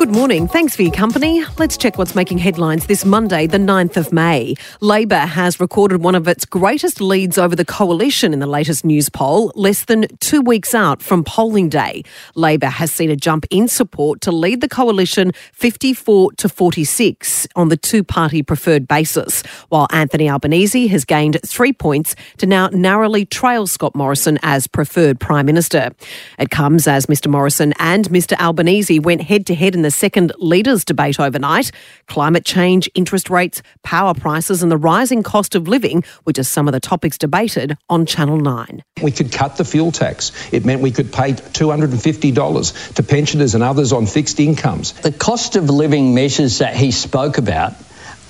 Good morning. Thanks for your company. Let's check what's making headlines this Monday, the 9th of May. Labor has recorded one of its greatest leads over the coalition in the latest Newspoll, less than two weeks out from polling day. Labor has seen a jump in support to lead the coalition 54 to 46 on the two party preferred basis, while Anthony Albanese has gained three points to now narrowly trail Scott Morrison as preferred Prime Minister. It comes as Mr Morrison and Mr Albanese went head to head in the second leaders' debate overnight. Climate change, interest rates, power prices, and the rising cost of living were just some of the topics debated on Channel 9. We could cut the fuel tax. It meant we could pay $250 to pensioners and others on fixed incomes. The cost of living measures that he spoke about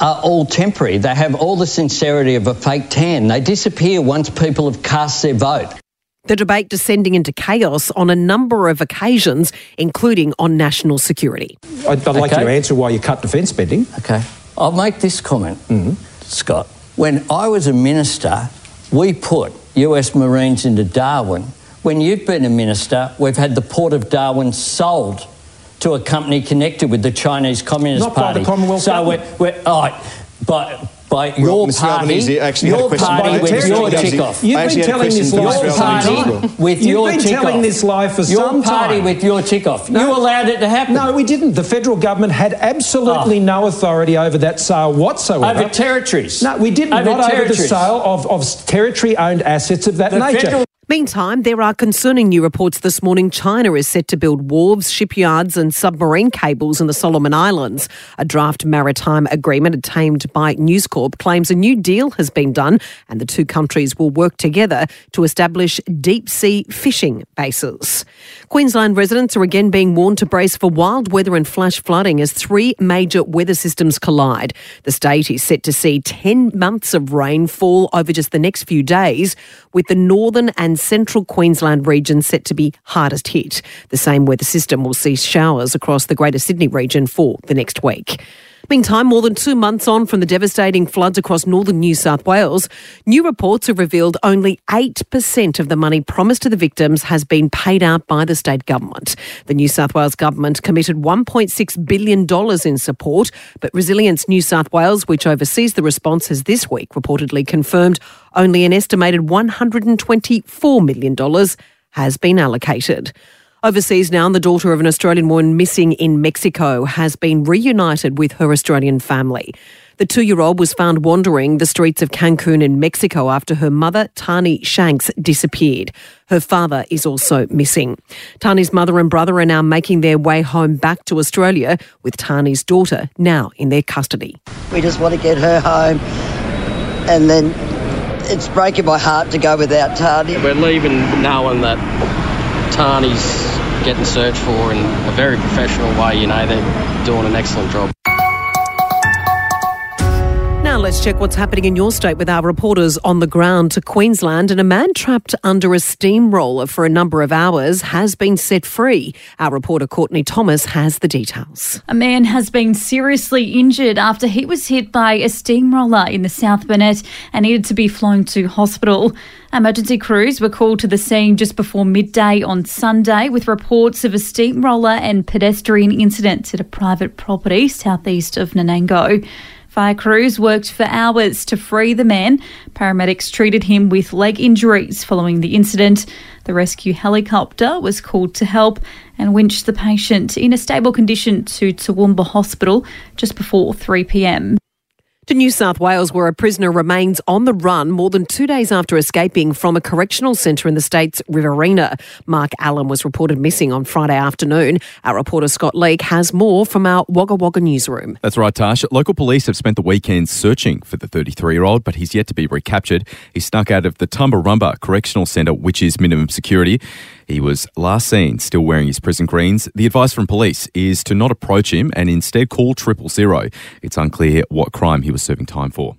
are all temporary. They have all the sincerity of a fake tan. They disappear once people have cast their vote. The debate descending into chaos on a number of occasions, including on national security. I'd, I'd like Okay. you to answer why you cut defence spending. Okay. I'll make this comment, mm-hmm. Scott. When I was a minister, we put US Marines into Darwin. When you've been a minister, we've had the port of Darwin sold to a company connected with the Chinese Communist Not by Party. the Commonwealth so government. we're, we're all right, but by your Mr. party, Albanese actually had a your question party with the your tick off. You've been telling this question for lie Mr. for Your some Albanese as party well. time. with You've your been tick telling off. this lie for your some party with your tick off. No. You allowed it to happen. No, we didn't. The federal government had absolutely Oh. no authority over that sale whatsoever. Over territories. No, we didn't. Over not over the sale of, of territory-owned assets of that The nature. Meantime, there are concerning new reports this morning. China is set to build wharves, shipyards, and submarine cables in the Solomon Islands. A draft maritime agreement obtained by News Corp claims a new deal has been done, and the two countries will work together to establish deep sea fishing bases. Queensland residents are again being warned to brace for wild weather and flash flooding as three major weather systems collide. The state is set to see 10 months of rainfall over just the next few days, with the northern and central Queensland region set to be hardest hit. The same weather system will see showers across the Greater Sydney region for the next week. Meantime, more than two months on from the devastating floods across northern New South Wales, new reports have revealed only 8% of the money promised to the victims has been paid out by the state government. The New South Wales government committed $1.6 billion in support, but Resilience New South Wales, which oversees the response, has this week reportedly confirmed only an estimated $124 million has been allocated. Overseas now, the daughter of an Australian woman missing in Mexico has been reunited with her Australian family. The two year old was found wandering the streets of Cancun in Mexico after her mother, Tani Shanks, disappeared. Her father is also missing. Tani's mother and brother are now making their way home back to Australia, with Tani's daughter now in their custody. We just want to get her home. And then it's breaking my heart to go without Tani. We're leaving knowing that Tani's getting searched for in a very professional way. You know, they're doing an excellent job. Let's check what's happening in your state with our reporters on the ground to Queensland. And a man trapped under a steamroller for a number of hours has been set free. Our reporter Courtney Thomas has the details. A man has been seriously injured after he was hit by a steamroller in the South Burnett and needed to be flown to hospital. Emergency crews were called to the scene just before midday on Sunday with reports of a steamroller and pedestrian incident at a private property southeast of Nanango. Fire crews worked for hours to free the man. Paramedics treated him with leg injuries following the incident. The rescue helicopter was called to help and winched the patient in a stable condition to Toowoomba Hospital just before 3 pm. To New South Wales, where a prisoner remains on the run more than two days after escaping from a correctional centre in the state's Riverina. Mark Allen was reported missing on Friday afternoon. Our reporter Scott Leake has more from our Wagga Wagga newsroom. That's right, Tash. Local police have spent the weekend searching for the 33 year old, but he's yet to be recaptured. He snuck out of the Tumbarumba Correctional Centre, which is minimum security. He was last seen still wearing his prison greens. The advice from police is to not approach him and instead call triple zero. It's unclear what crime he was serving time for.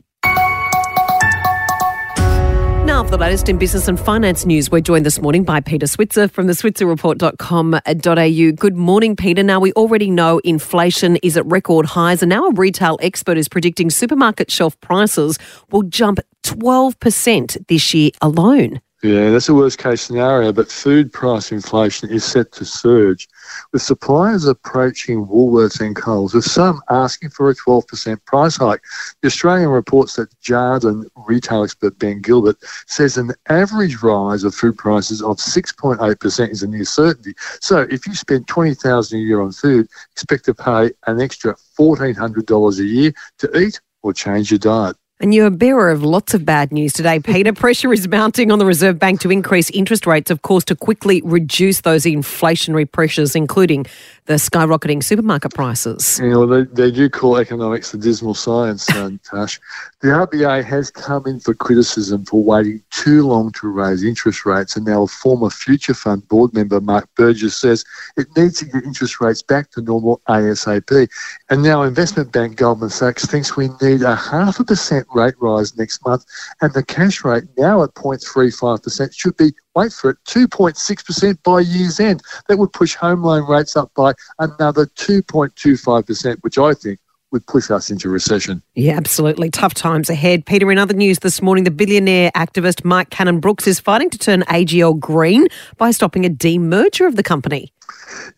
Now, for the latest in business and finance news, we're joined this morning by Peter Switzer from the switzerreport.com.au. Good morning, Peter. Now, we already know inflation is at record highs, and now a retail expert is predicting supermarket shelf prices will jump 12% this year alone. Yeah, that's a worst case scenario, but food price inflation is set to surge, with suppliers approaching Woolworths and Coles, with some asking for a 12% price hike. The Australian reports that Jarden retail expert Ben Gilbert says an average rise of food prices of 6.8% is a near certainty. So if you spend 20000 a year on food, expect to pay an extra $1,400 a year to eat or change your diet. And you're a bearer of lots of bad news today, Peter. Pressure is mounting on the Reserve Bank to increase interest rates, of course, to quickly reduce those inflationary pressures, including the skyrocketing supermarket prices. You know, they, they do call economics the dismal science, uh, Tash. The RBA has come in for criticism for waiting too long to raise interest rates, and now a former Future Fund board member, Mark Burgess, says it needs to get interest rates back to normal ASAP. And now investment bank Goldman Sachs thinks we need a half a percent rate rise next month, and the cash rate now at 0.35% should be wait for it, 2.6% by year's end. That would push home loan rates up by another 2.25%, which I think would push us into recession. Yeah, absolutely. Tough times ahead. Peter, in other news this morning, the billionaire activist Mike Cannon Brooks is fighting to turn AGL green by stopping a demerger of the company.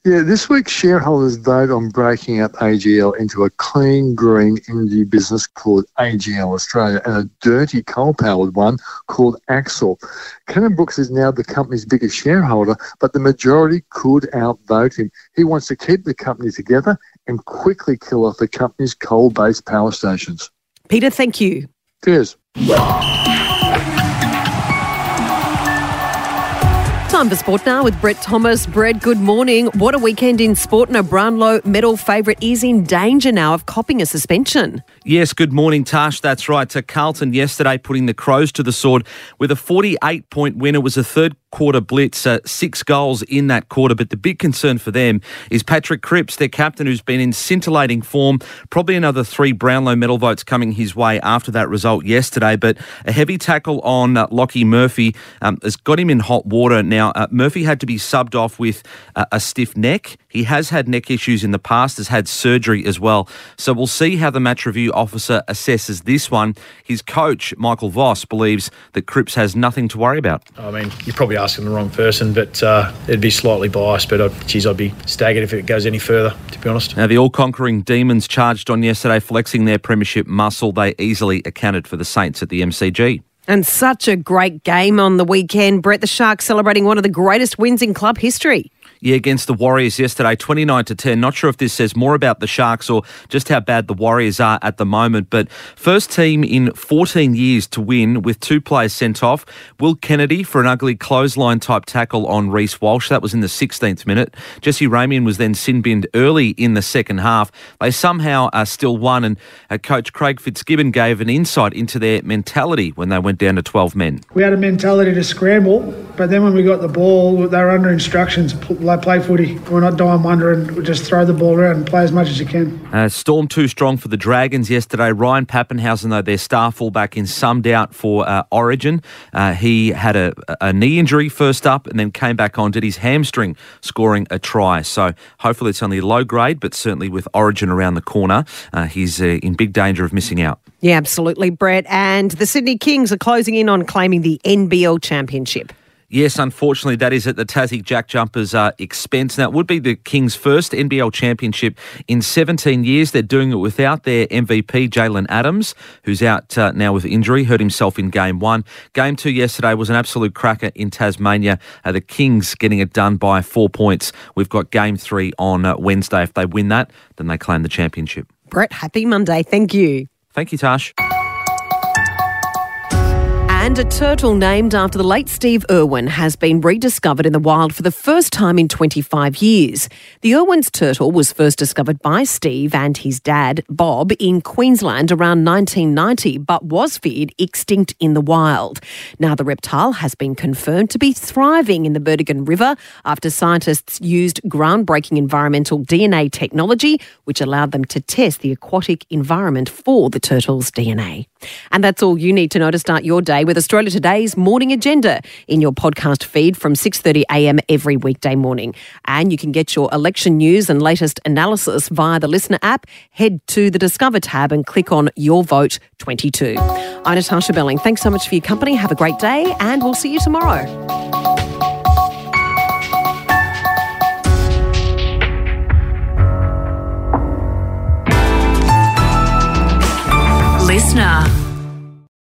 Yeah, this week shareholders vote on breaking up AGL into a clean, green energy business called AGL Australia and a dirty coal powered one called Accel. Cannon Brooks is now the company's biggest shareholder, but the majority could outvote him. He wants to keep the company together and quickly kill off the company's coal based power stations. Peter, thank you. Cheers. Time for sport now with Brett Thomas. Brett, good morning. What a weekend in sport, and a Brownlow medal favourite is in danger now of copping a suspension. Yes, good morning, Tash. That's right. To Carlton yesterday, putting the Crows to the sword with a 48 point win. It was a third quarter blitz, uh, six goals in that quarter. But the big concern for them is Patrick Cripps, their captain, who's been in scintillating form. Probably another three Brownlow medal votes coming his way after that result yesterday. But a heavy tackle on uh, Lachie Murphy um, has got him in hot water now. Uh, Murphy had to be subbed off with uh, a stiff neck. He has had neck issues in the past, has had surgery as well. So we'll see how the match review officer assesses this one. His coach, Michael Voss, believes that Cripps has nothing to worry about. I mean, you're probably asking the wrong person, but uh, it'd be slightly biased. But I'd, geez, I'd be staggered if it goes any further, to be honest. Now, the all conquering Demons charged on yesterday, flexing their premiership muscle. They easily accounted for the Saints at the MCG. And such a great game on the weekend. Brett the Sharks celebrating one of the greatest wins in club history. Yeah, against the Warriors yesterday, 29 to 10. Not sure if this says more about the Sharks or just how bad the Warriors are at the moment. But first team in 14 years to win with two players sent off. Will Kennedy for an ugly clothesline type tackle on Reece Walsh. That was in the 16th minute. Jesse Ramien was then sin binned early in the second half. They somehow are still won, and uh, coach Craig Fitzgibbon gave an insight into their mentality when they went down to 12 men. We had a mentality to scramble, but then when we got the ball, they were under instructions like play footy. We're not dying wondering. We just throw the ball around and play as much as you can. Uh, Storm too strong for the Dragons yesterday. Ryan Papenhuyzen, though their star fullback, in some doubt for uh, Origin. Uh, he had a, a, knee injury first up and then came back on, did his hamstring, scoring a try. So hopefully it's only low grade, but certainly with Origin around the corner, uh, he's uh, in big danger of missing out. Yeah, absolutely, Brett. And the Sydney Kings are closing in on claiming the NBL championship. Yes, unfortunately, that is at the Tassie Jack Jumpers' uh, expense. Now, it would be the Kings' first NBL championship in 17 years. They're doing it without their MVP, Jalen Adams, who's out uh, now with injury, hurt himself in game one. Game two yesterday was an absolute cracker in Tasmania. Uh, the Kings getting it done by four points. We've got game three on uh, Wednesday. If they win that, then they claim the championship. Brett, happy Monday. Thank you. Thank you, Tash. And a turtle named after the late Steve Irwin has been rediscovered in the wild for the first time in 25 years. The Irwin's turtle was first discovered by Steve and his dad, Bob, in Queensland around 1990, but was feared extinct in the wild. Now, the reptile has been confirmed to be thriving in the Burdekin River after scientists used groundbreaking environmental DNA technology, which allowed them to test the aquatic environment for the turtle's DNA. And that's all you need to know to start your day with Australia Today's Morning Agenda in your podcast feed from 6.30am every weekday morning. And you can get your election news and latest analysis via the Listener app. Head to the Discover tab and click on Your Vote 22. I'm Natasha Belling. Thanks so much for your company. Have a great day and we'll see you tomorrow. Listener.